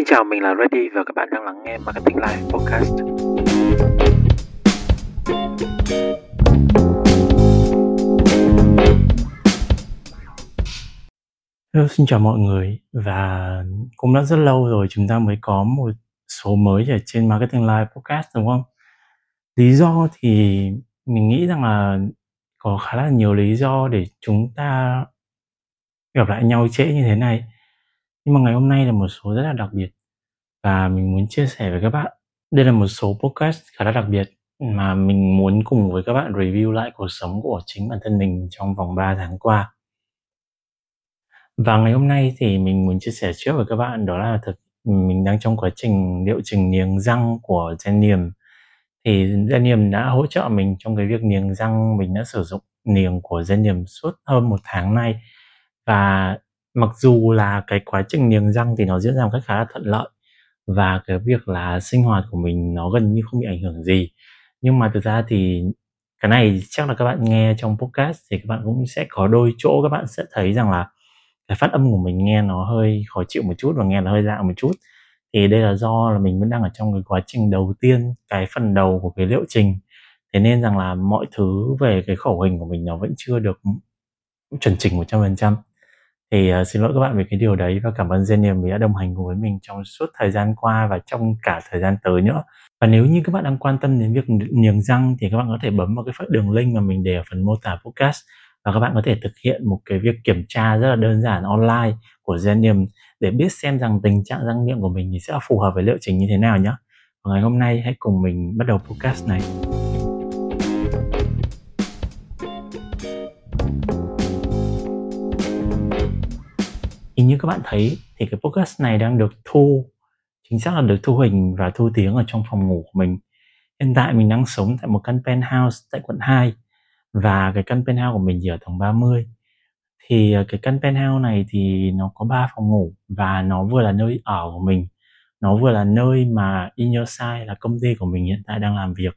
Xin chào, mình là Reddy và các bạn đang lắng nghe Marketing Live Podcast. Hello, xin chào mọi người và cũng đã rất lâu rồi chúng ta mới có một số mới ở trên Marketing Live Podcast đúng không? Lý do thì mình nghĩ rằng là có khá là nhiều lý do để chúng ta gặp lại nhau trễ như thế này. Nhưng mà ngày hôm nay là một số rất là đặc biệt và mình muốn chia sẻ với các bạn. Đây là một số podcast khá là đặc biệt mà mình muốn cùng với các bạn review lại cuộc sống của chính bản thân mình trong vòng 3 tháng qua. Và ngày hôm nay thì mình muốn chia sẻ trước với các bạn đó là thực mình đang trong quá trình liệu trình niềng răng của Genium. Thì Genium đã hỗ trợ mình trong cái việc niềng răng, mình đã sử dụng niềng của Genium suốt hơn một tháng nay. Và mặc dù là cái quá trình niềng răng thì nó diễn ra một cách khá là thuận lợi và cái việc là sinh hoạt của mình nó gần như không bị ảnh hưởng gì. Nhưng mà thực ra thì cái này chắc là các bạn nghe trong podcast thì các bạn cũng sẽ có đôi chỗ các bạn sẽ thấy rằng là cái phát âm của mình nghe nó hơi khó chịu một chút và nghe nó hơi lạ một chút. Thì đây là do là mình vẫn đang ở trong cái quá trình đầu tiên, cái phần đầu của cái liệu trình. Thế nên rằng là mọi thứ về cái khẩu hình của mình nó vẫn chưa được chuẩn chỉnh một trăm phần trăm thì uh, xin lỗi các bạn về cái điều đấy và cảm ơn Zenium vì đã đồng hành cùng với mình trong suốt thời gian qua và trong cả thời gian tới nữa và nếu như các bạn đang quan tâm đến việc niềng răng thì các bạn có thể bấm vào cái phần đường link mà mình để ở phần mô tả podcast và các bạn có thể thực hiện một cái việc kiểm tra rất là đơn giản online của Zenium để biết xem rằng tình trạng răng miệng của mình thì sẽ phù hợp với liệu trình như thế nào nhé. Và ngày hôm nay hãy cùng mình bắt đầu podcast này. Như các bạn thấy thì cái podcast này đang được thu, chính xác là được thu hình và thu tiếng ở trong phòng ngủ của mình. Hiện tại mình đang sống tại một căn penthouse tại quận 2 và cái căn penthouse của mình chỉ ở tầng 30 thì ờ, cái căn penthouse này thì nó có 3 phòng ngủ và nó vừa là nơi ở của mình. Nó vừa là nơi mà In Your Side là công ty của mình hiện tại đang làm việc.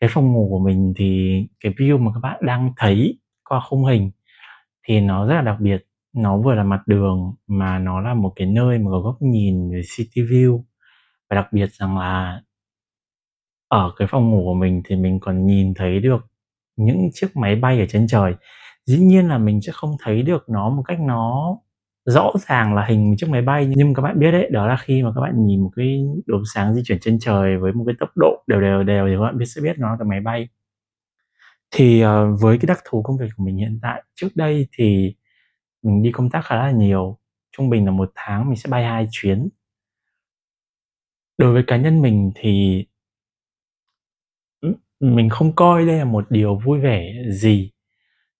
Cái phòng ngủ của mình thì cái view mà các bạn đang thấy qua khung hình thì nó rất là đặc biệt nó vừa là mặt đường mà nó là một cái nơi mà có góc nhìn về city view. Và đặc biệt rằng là ở cái phòng ngủ của mình thì mình còn nhìn thấy được những chiếc máy bay ở trên trời. Dĩ nhiên là mình sẽ không thấy được nó một cách nó rõ ràng là hình một chiếc máy bay. Nhưng các bạn biết đấy đó là khi mà các bạn nhìn một cái đốm sáng di chuyển trên trời với một cái tốc độ đều đều đều thì các bạn biết sẽ biết nó là cái máy bay. Thì uh, với cái đặc thù công việc của mình hiện tại trước đây thì mình đi công tác khá là nhiều trung bình là một tháng mình sẽ bay hai chuyến. Đối với cá nhân mình thì mình không coi đây là một điều vui vẻ gì.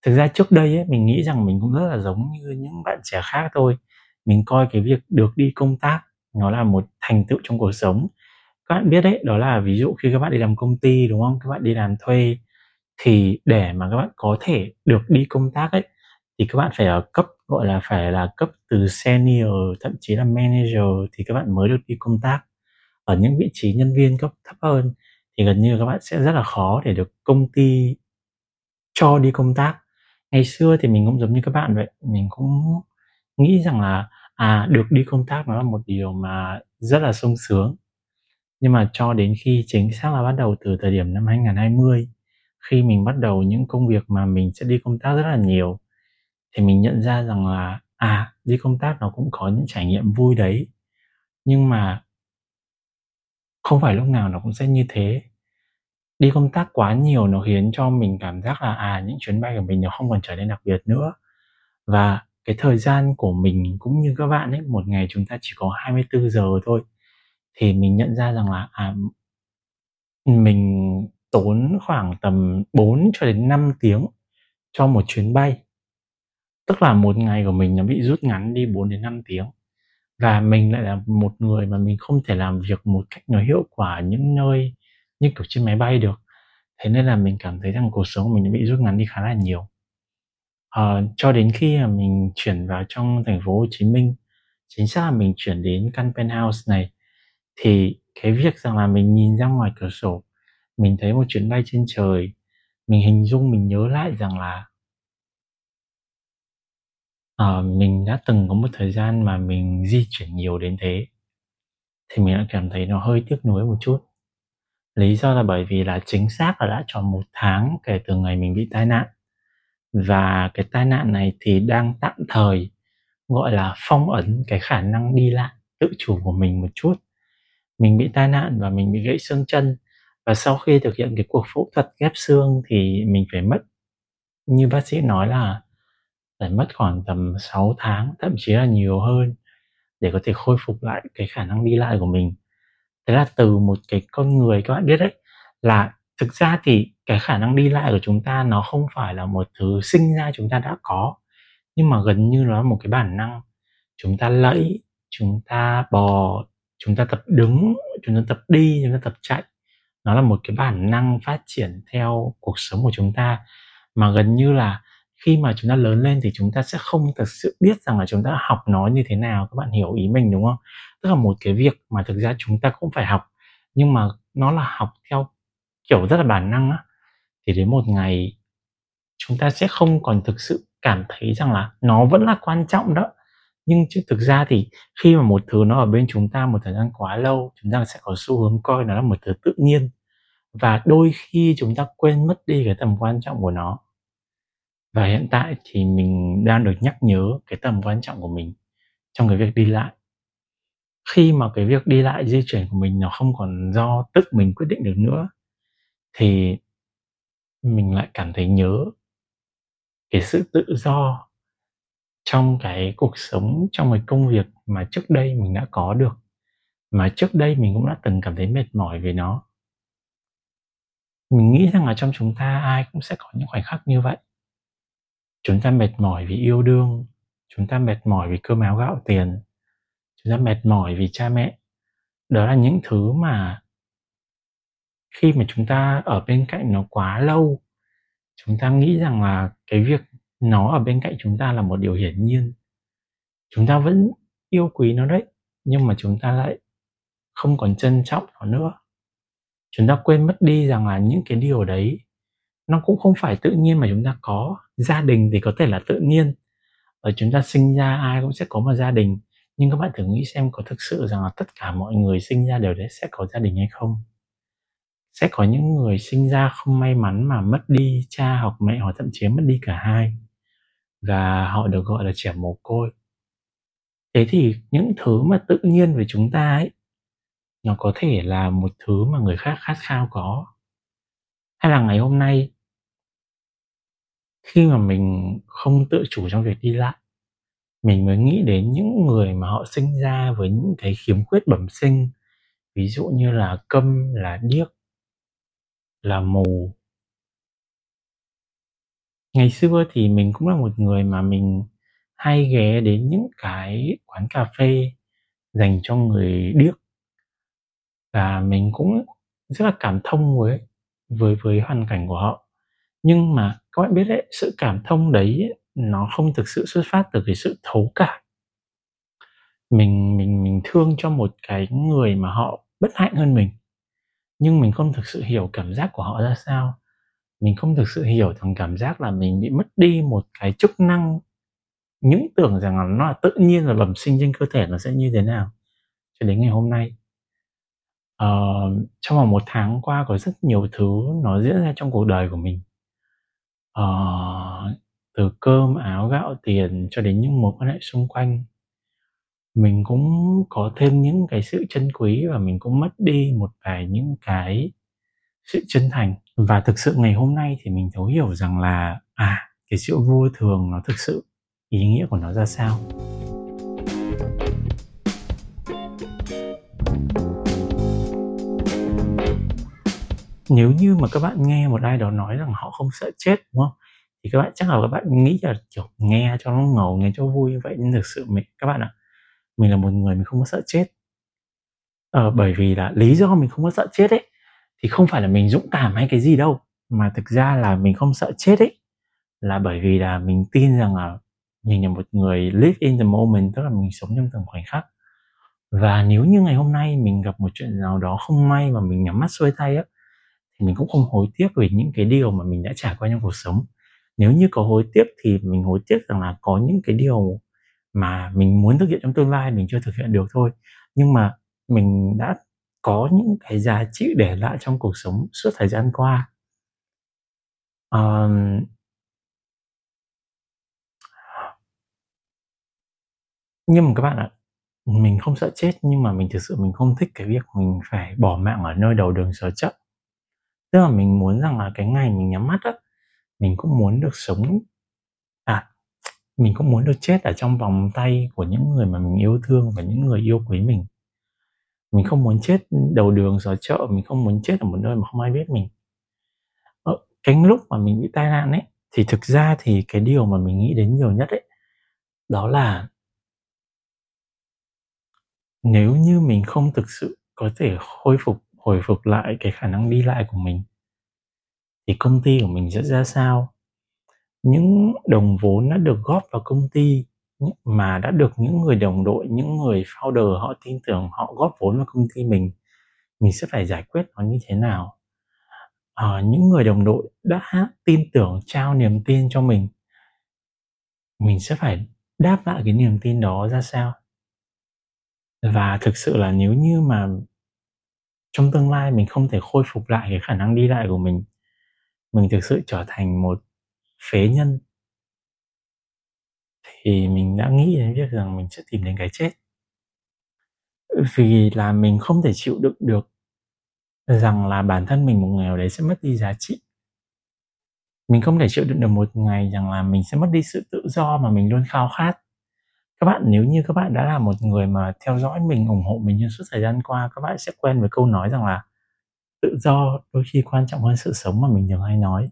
Thực ra trước đây ấy, mình nghĩ rằng mình cũng rất là giống như những bạn trẻ khác thôi. Mình coi cái việc được đi công tác nó là một thành tựu trong cuộc sống. Các bạn biết đấy đó là ví dụ khi các bạn đi làm công ty đúng không? Các bạn đi làm thuê thì để mà các bạn có thể được đi công tác ấy thì các bạn phải ở cấp, gọi là phải là cấp từ senior, thậm chí là manager thì các bạn mới được đi công tác. Ở những vị trí nhân viên cấp thấp hơn thì gần như các bạn sẽ rất là khó để được công ty cho đi công tác. Ngày xưa thì mình cũng giống như các bạn vậy, mình cũng nghĩ rằng là à được đi công tác nó là một điều mà rất là sung sướng. Nhưng mà cho đến khi chính xác là bắt đầu từ thời điểm năm 2020 khi mình bắt đầu những công việc mà mình sẽ đi công tác rất là nhiều thì mình nhận ra rằng là à đi công tác nó cũng có những trải nghiệm vui đấy. Nhưng mà không phải lúc nào nó cũng sẽ như thế. Đi công tác quá nhiều nó khiến cho mình cảm giác là à những chuyến bay của mình nó không còn trở nên đặc biệt nữa. Và cái thời gian của mình cũng như các bạn ấy, một ngày chúng ta chỉ có 24 giờ thôi, thì mình nhận ra rằng là à mình tốn khoảng tầm 4 cho đến 5 tiếng cho một chuyến bay tức là một ngày của mình nó bị rút ngắn đi 4 đến 5 tiếng. Và mình lại là một người mà mình không thể làm việc một cách nó hiệu quả những nơi như kiểu trên máy bay được. Thế nên là mình cảm thấy rằng cuộc sống của mình bị rút ngắn đi khá là nhiều. À, cho đến khi mà mình chuyển vào trong thành phố Hồ Chí Minh chính xác là mình chuyển đến căn penthouse này thì cái việc rằng là mình nhìn ra ngoài cửa sổ mình thấy một chuyến bay trên trời mình hình dung mình nhớ lại rằng là uh, mình đã từng có một thời gian mà mình di chuyển nhiều đến thế thì mình đã cảm thấy nó hơi tiếc nuối một chút. Lý do là bởi vì là chính xác là đã tròn một tháng kể từ ngày mình bị tai nạn. Và cái tai nạn này thì đang tạm thời, gọi là, phong ấn cái khả năng đi lại tự chủ của mình một chút. Mình bị tai nạn và mình bị gãy xương chân và sau khi thực hiện cái cuộc phẫu thuật ghép xương thì mình phải mất như bác sĩ nói là phải mất khoảng tầm 6 tháng, thậm chí là nhiều hơn để có thể khôi phục lại cái khả năng đi lại của mình. Thế là từ một cái con người các bạn biết đấy, là thực ra thì cái khả năng đi lại của chúng ta nó không phải là một thứ sinh ra chúng ta đã có, nhưng mà gần như nó là một cái bản năng. Chúng ta lẫy, chúng ta bò, chúng ta tập đứng, chúng ta tập đi, chúng ta tập chạy. Nó là một cái bản năng phát triển theo cuộc sống của chúng ta mà gần như là khi mà chúng ta lớn lên thì chúng ta sẽ không thực sự biết rằng là chúng ta học nó như thế nào, các bạn hiểu ý mình, đúng không? Tức là một cái việc mà thực ra chúng ta cũng phải học, nhưng mà nó là học theo kiểu rất là bản năng á. Thì đến một ngày, chúng ta sẽ không còn thực sự cảm thấy rằng là nó vẫn là quan trọng đó. Nhưng chứ thực ra thì khi mà một thứ nó ở bên chúng ta một thời gian quá lâu, chúng ta sẽ có xu hướng coi nó là một thứ tự nhiên. Và đôi khi chúng ta quên mất đi cái tầm quan trọng của nó và hiện tại thì mình đang được nhắc nhớ cái tầm quan trọng của mình trong cái việc đi lại. Khi mà cái việc đi lại di chuyển của mình nó không còn do tức mình quyết định được nữa, thì mình lại cảm thấy nhớ cái sự tự do trong cái cuộc sống, trong cái công việc mà trước đây mình đã có được, mà trước đây mình cũng đã từng cảm thấy mệt mỏi về nó. Mình nghĩ rằng là trong chúng ta ai cũng sẽ có những khoảnh khắc như vậy chúng ta mệt mỏi vì yêu đương, chúng ta mệt mỏi vì cơm áo gạo tiền, chúng ta mệt mỏi vì cha mẹ. Đó là những thứ mà khi mà chúng ta ở bên cạnh nó quá lâu, chúng ta nghĩ rằng là cái việc nó ở bên cạnh chúng ta là một điều hiển nhiên. Chúng ta vẫn yêu quý nó đấy, nhưng mà chúng ta lại không còn trân trọng nó nữa. Chúng ta quên mất đi rằng là những cái điều đấy, nó cũng không phải tự nhiên mà chúng ta có gia đình thì có thể là tự nhiên. Ở chúng ta sinh ra, ai cũng sẽ có một gia đình. Nhưng các bạn thử nghĩ xem có thực sự rằng là tất cả mọi người sinh ra đều đấy sẽ có gia đình hay không? Sẽ có những người sinh ra không may mắn mà mất đi cha hoặc mẹ hoặc thậm chí mất đi cả hai. Và họ được gọi là trẻ mồ côi. Thế thì những thứ mà tự nhiên về chúng ta ấy, nó có thể là một thứ mà người khác khát khao có. Hay là ngày hôm nay khi mà mình không tự chủ trong việc đi lại, mình mới nghĩ đến những người mà họ sinh ra với những cái khiếm khuyết bẩm sinh, ví dụ như là câm, là điếc, là mù. Ngày xưa thì mình cũng là một người mà mình hay ghé đến những cái quán cà phê dành cho người điếc. Và mình cũng rất là cảm thông với với với hoàn cảnh của họ nhưng mà các bạn biết đấy sự cảm thông đấy nó không thực sự xuất phát từ cái sự thấu cảm. Mình mình mình thương cho một cái người mà họ bất hạnh hơn mình nhưng mình không thực sự hiểu cảm giác của họ ra sao. Mình không thực sự hiểu thằng cảm giác là mình bị mất đi một cái chức năng những tưởng rằng là nó là tự nhiên là bẩm sinh trên cơ thể nó sẽ như thế nào. Cho đến ngày hôm nay uh, trong vòng một tháng qua có rất nhiều thứ nó diễn ra trong cuộc đời của mình uh, từ cơm áo gạo tiền cho đến những mối quan hệ xung quanh. Mình cũng có thêm những cái sự chân quý và mình cũng mất đi một vài những cái sự chân thành. Và thực sự ngày hôm nay thì mình thấu hiểu rằng là à cái sự vô thường nó thực sự ý nghĩa của nó ra sao? Nếu như mà các bạn nghe một ai đó nói rằng họ không sợ chết đúng không? Thì các bạn chắc là các bạn nghĩ là kiểu nghe cho nó ngầu nghe cho vui như vậy. Nhưng thực sự mình các bạn ạ mình là một người mình không có sợ chết. Ờ, bởi vì là lý do mình không có sợ chết ấy thì không phải là mình dũng cảm hay cái gì đâu mà thực ra là mình không sợ chết ấy. Là bởi vì là mình tin rằng là mình là một người live in the moment tức là mình sống trong từng khoảnh khắc. Và nếu như ngày hôm nay mình gặp một chuyện nào đó không may mà mình nhắm mắt xuôi tay á thì mình cũng không hối tiếc về những cái điều mà mình đã trải qua trong cuộc sống nếu như có hối tiếc thì mình hối tiếc rằng là có những cái điều mà mình muốn thực hiện trong tương lai mình chưa thực hiện được thôi nhưng mà mình đã có những cái giá trị để lại trong cuộc sống suốt thời gian qua. um, Nhưng mà các bạn ạ, mình không sợ chết nhưng mà mình thực sự mình không thích cái việc mình phải bỏ mạng ở nơi đầu đường xó chợ. Tức là mình muốn rằng là cái ngày mình nhắm mắt á, mình cũng muốn được sống à, mình cũng muốn được chết ở trong vòng tay của những người mà mình yêu thương và những người yêu quý mình. Mình không muốn chết đầu đường xó chợ, mình không muốn chết ở một nơi mà không ai biết mình. ở cái lúc mà mình bị tai nạn ấy, thì thực ra thì cái điều mà mình nghĩ đến nhiều nhất ấy, đó là nếu như mình không thực sự có thể khôi phục hồi phục lại cái khả năng đi lại của mình thì công ty của mình sẽ ra sao? Những đồng vốn đã được góp vào công ty mà đã được những người đồng đội những người founder họ tin tưởng họ góp vốn vào công ty mình mình sẽ phải giải quyết nó như thế nào? À, những người đồng đội đã tin tưởng trao niềm tin cho mình mình sẽ phải đáp lại cái niềm tin đó ra sao? Và thực sự là nếu như mà trong tương lai mình không thể khôi phục lại cái khả năng đi lại của mình mình thực sự trở thành một phế nhân, thì mình đã nghĩ đến việc rằng mình sẽ tìm đến cái chết. Vì là mình không thể chịu đựng được rằng là bản thân mình một ngày nào đấy sẽ mất đi giá trị. Mình không thể chịu đựng được một ngày rằng là mình sẽ mất đi sự tự do mà mình luôn khao khát các bạn, nếu như các bạn đã là một người mà theo dõi mình, ủng hộ mình như suốt thời gian qua, các bạn sẽ quen với câu nói rằng là tự do đôi khi quan trọng hơn sự sống mà mình thường hay nói.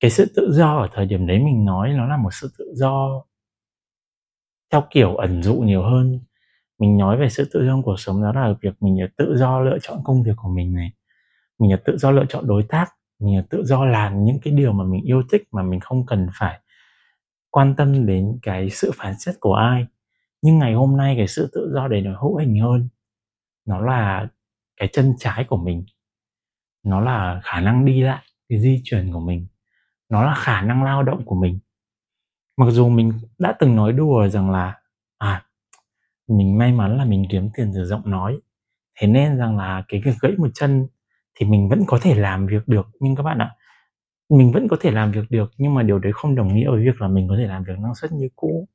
Cái sự tự do ở thời điểm đấy mình nói nó là một sự tự do theo kiểu ẩn dụ nhiều hơn. Mình nói về sự tự do trong cuộc sống đó là việc mình được tự do lựa chọn công việc của mình này, mình được tự do lựa chọn đối tác, mình được tự do làm những cái điều mà mình yêu thích mà mình không cần phải quan tâm đến cái sự phán xét của ai, nhưng ngày hôm nay cái sự tự do đấy nó hữu hình hơn, nó là cái chân trái của mình. Nó là khả năng đi lại, cái di chuyển của mình. Nó là khả năng lao động của mình. Mặc dù mình đã từng nói đùa rằng là à mình may mắn là mình kiếm tiền từ giọng nói, thế nên rằng là cái việc gãy một chân thì mình vẫn có thể làm việc được. Nhưng các bạn ạ mình vẫn có thể làm việc được, nhưng mà điều đấy không đồng nghĩa với việc là mình có thể làm việc năng suất như cũ.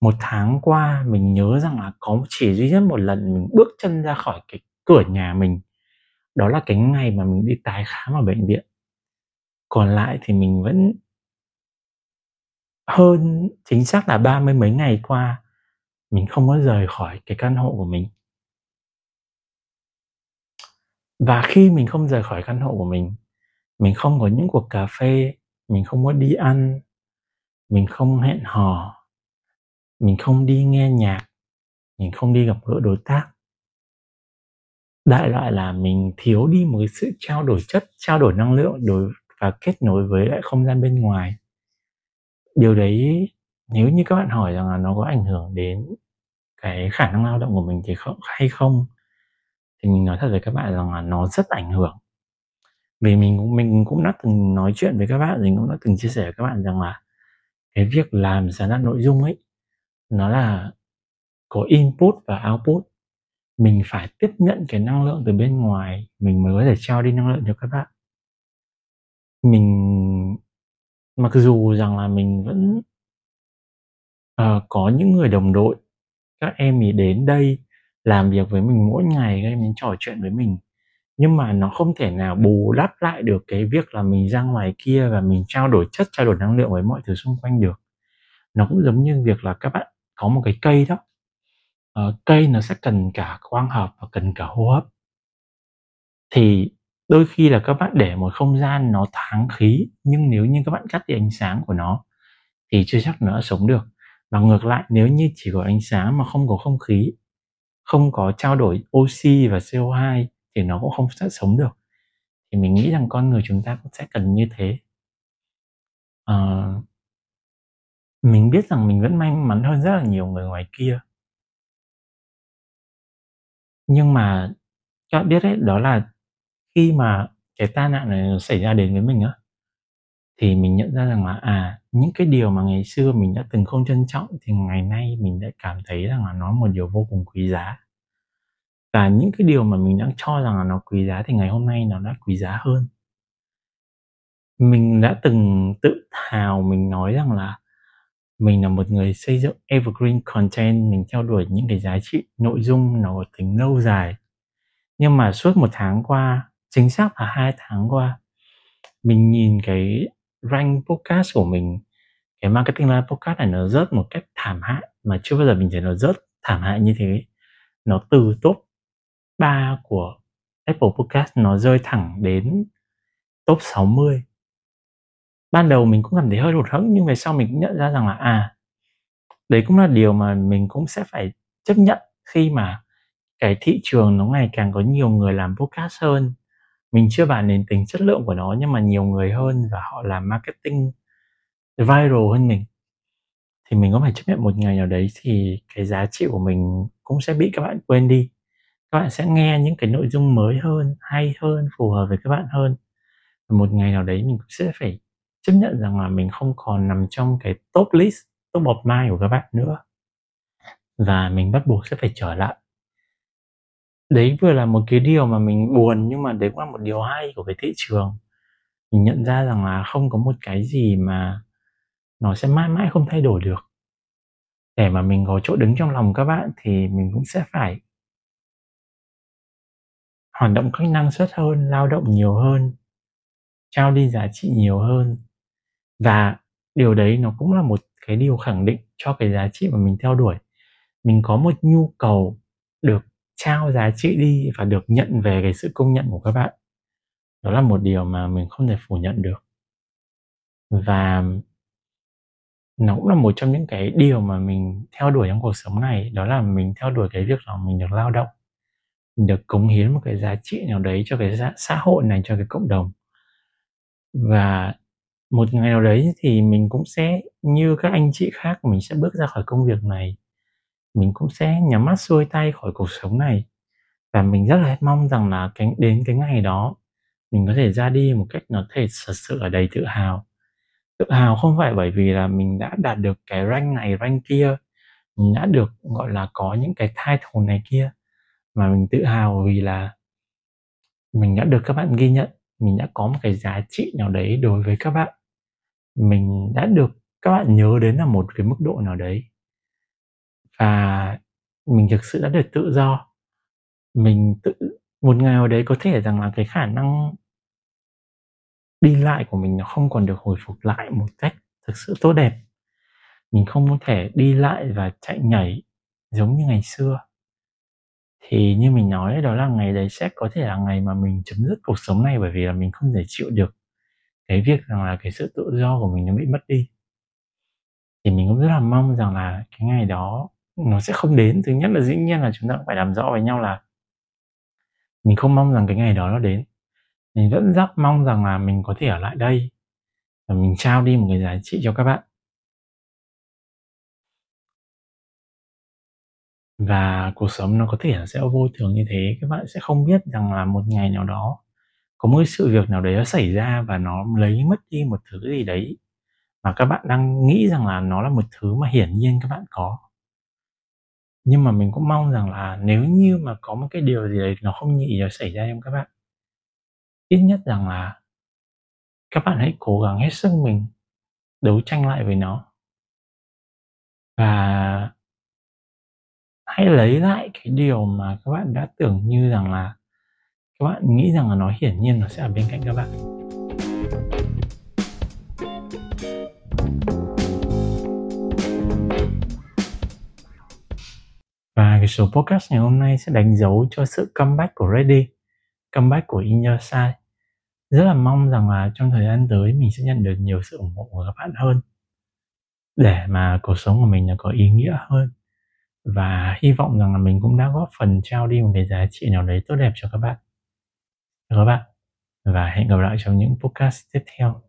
Một tháng qua, mình nhớ rằng là có chỉ duy nhất một lần mình bước chân ra khỏi cái cửa nhà mình. Đó là cái ngày mà mình đi tái khám ở bệnh viện. Còn lại thì mình vẫn hơn chính xác là ba mươi mấy ngày qua, mình không có rời khỏi cái căn hộ của mình. Và khi mình không rời khỏi căn hộ của mình mình không có những cuộc cà phê, mình không có đi ăn, mình không hẹn hò, mình không đi nghe nhạc, mình không đi gặp gỡ đối tác. Đại loại là mình thiếu đi một cái sự trao đổi chất, trao đổi năng lượng đối, và kết nối với lại không gian bên ngoài. Điều đấy, nếu như các bạn hỏi rằng là nó có ảnh hưởng đến cái khả năng lao động của mình thì không, hay không, thì mình nói thật với các bạn rằng là nó rất ảnh hưởng vì mình cũng mình cũng đã từng nói chuyện với các bạn mình cũng đã từng chia sẻ với các bạn rằng là cái việc làm sáng tạo nội dung ấy nó là có input và output. Mình phải tiếp nhận cái năng lượng từ bên ngoài mình mới có thể trao đi năng lượng cho các bạn. Mình mặc dù rằng là mình vẫn uh, có những người đồng đội các em ý đến đây làm việc với mình mỗi ngày các em ấy trò chuyện với mình nhưng mà nó không thể nào bù đắp lại được cái việc là mình ra ngoài kia và mình trao đổi chất trao đổi năng lượng với mọi thứ xung quanh được. Nó cũng giống như việc là các bạn có một cái cây đó. Uh, cây nó sẽ cần cả quang hợp và cần cả hô hấp. Thì đôi khi là các bạn để một không gian nó thoáng khí nhưng nếu như các bạn cắt đi ánh sáng của nó thì chưa chắc nó đã sống được. Và ngược lại nếu như chỉ có ánh sáng mà không có không khí không có trao đổi oxy và CO2 thì nó cũng không sẽ sống được. Thì mình nghĩ rằng con người chúng ta cũng sẽ cần như thế. À, mình biết rằng mình vẫn may mắn hơn rất là nhiều người ngoài kia. Nhưng mà các bạn biết đấy đó là khi mà cái tai nạn này xảy ra đến với mình á thì mình nhận ra rằng là à những cái điều mà ngày xưa mình đã từng không trân trọng thì ngày nay mình đã cảm thấy rằng là nó một điều vô cùng quý giá và những cái điều mà mình đã cho rằng là nó quý giá thì ngày hôm nay nó đã quý giá hơn. Mình đã từng tự hào mình nói rằng là mình là một người xây dựng evergreen content, mình theo đuổi những cái giá trị, nội dung nó có tính lâu dài. Nhưng mà suốt một tháng qua, chính xác là hai tháng qua, mình nhìn cái rank podcast của mình, cái marketing live podcast này nó rớt một cách thảm hại, mà chưa bao giờ mình thấy nó rớt thảm hại như thế. Nó từ top 3 của Apple Podcast nó rơi thẳng đến top 60 ban đầu mình cũng cảm thấy hơi hụt hẫng, nhưng về sau mình cũng nhận ra rằng là à đấy cũng là điều mà mình cũng sẽ phải chấp nhận khi mà cái thị trường nó ngày càng có nhiều người làm podcast hơn. Mình chưa bàn đến tính chất lượng của nó, nhưng mà nhiều người hơn và họ làm marketing viral hơn mình. Thì mình có phải chấp nhận một ngày nào đấy thì cái giá trị của mình cũng sẽ bị các bạn quên đi các bạn sẽ nghe những cái nội dung mới hơn, hay hơn, phù hợp với các bạn hơn. Và một ngày nào đấy mình cũng sẽ phải chấp nhận rằng là mình không còn nằm trong cái top list, top of mind của các bạn nữa. Và mình bắt buộc sẽ phải trở lại. Đấy vừa là một cái điều mà mình buồn, nhưng mà đấy cũng là một điều hay của cái thị trường. Mình nhận ra rằng là không có một cái gì mà nó sẽ mãi mãi không thay đổi được. Để mà mình có chỗ đứng trong lòng các bạn thì mình cũng sẽ phải hoạt động cách năng suất hơn, lao động nhiều hơn, trao đi giá trị nhiều hơn. Và điều đấy nó cũng là một cái điều khẳng định cho cái giá trị mà mình theo đuổi. Mình có một nhu cầu được trao giá trị đi và được nhận về cái sự công nhận của các bạn. Đó là một điều mà mình không thể phủ nhận được. Và nó cũng là một trong những cái điều mà mình theo đuổi trong cuộc sống này, đó là mình theo đuổi cái việc là mình được lao động mình được cống hiến một cái giá trị nào đấy cho cái xã hội này, cho cái cộng đồng. Và một ngày nào đấy thì mình cũng sẽ, như các anh chị khác, mình sẽ bước ra khỏi công việc này. Mình cũng sẽ nhắm mắt xuôi tay khỏi cuộc sống này. Và mình rất là mong rằng là cái, đến cái ngày đó, mình có thể ra đi một cách nó thể, thật sự ở đầy tự hào. Tự hào không phải bởi vì là mình đã đạt được cái rank này, rank kia. Mình đã được, gọi là, có những cái title này kia mà mình tự hào vì là mình đã được các bạn ghi nhận, mình đã có một cái giá trị nào đấy đối với các bạn. Mình đã được các bạn nhớ đến là một cái mức độ nào đấy. Và mình thực sự đã được tự do. Mình tự, một ngày nào đấy có thể rằng là cái khả năng đi lại của mình nó không còn được hồi phục lại một cách thực sự tốt đẹp. Mình không có thể đi lại và chạy nhảy giống như ngày xưa thì như mình nói đó là ngày đấy sẽ có thể là ngày mà mình chấm dứt cuộc sống này bởi vì là mình không thể chịu được cái việc rằng là cái sự tự do của mình nó bị mất đi. Thì mình cũng rất là mong rằng là cái ngày đó nó sẽ không đến. Thứ nhất là dĩ nhiên là chúng ta cũng phải làm rõ với nhau là mình không mong rằng cái ngày đó nó đến. Mình vẫn rất mong rằng là mình có thể ở lại đây và mình trao đi một cái giá trị cho các bạn. Và cuộc sống nó có thể là sẽ vô thường như thế, các bạn sẽ không biết rằng là một ngày nào đó có một sự việc nào đấy nó xảy ra và nó lấy mất đi một thứ gì đấy mà các bạn đang nghĩ rằng là nó là một thứ mà hiển nhiên các bạn có. Nhưng mà mình cũng mong rằng là nếu như mà có một cái điều gì đấy nó không nhị nó xảy ra trong các bạn, ít nhất rằng là các bạn hãy cố gắng hết sức mình đấu tranh lại với nó. Và hãy lấy lại cái điều mà các bạn đã tưởng như rằng là các bạn nghĩ rằng là nó hiển nhiên nó sẽ ở bên cạnh các bạn. Và cái số podcast ngày hôm nay sẽ đánh dấu cho sự comeback của Ready, comeback của In Your Side rất là mong rằng là trong thời gian tới mình sẽ nhận được nhiều sự ủng hộ của các bạn hơn để mà cuộc sống của mình nó có ý nghĩa hơn và hy vọng rằng là mình cũng đã góp phần trao đi một cái giá trị nào đấy tốt đẹp cho các bạn. Các bạn và hẹn gặp lại trong những podcast tiếp theo.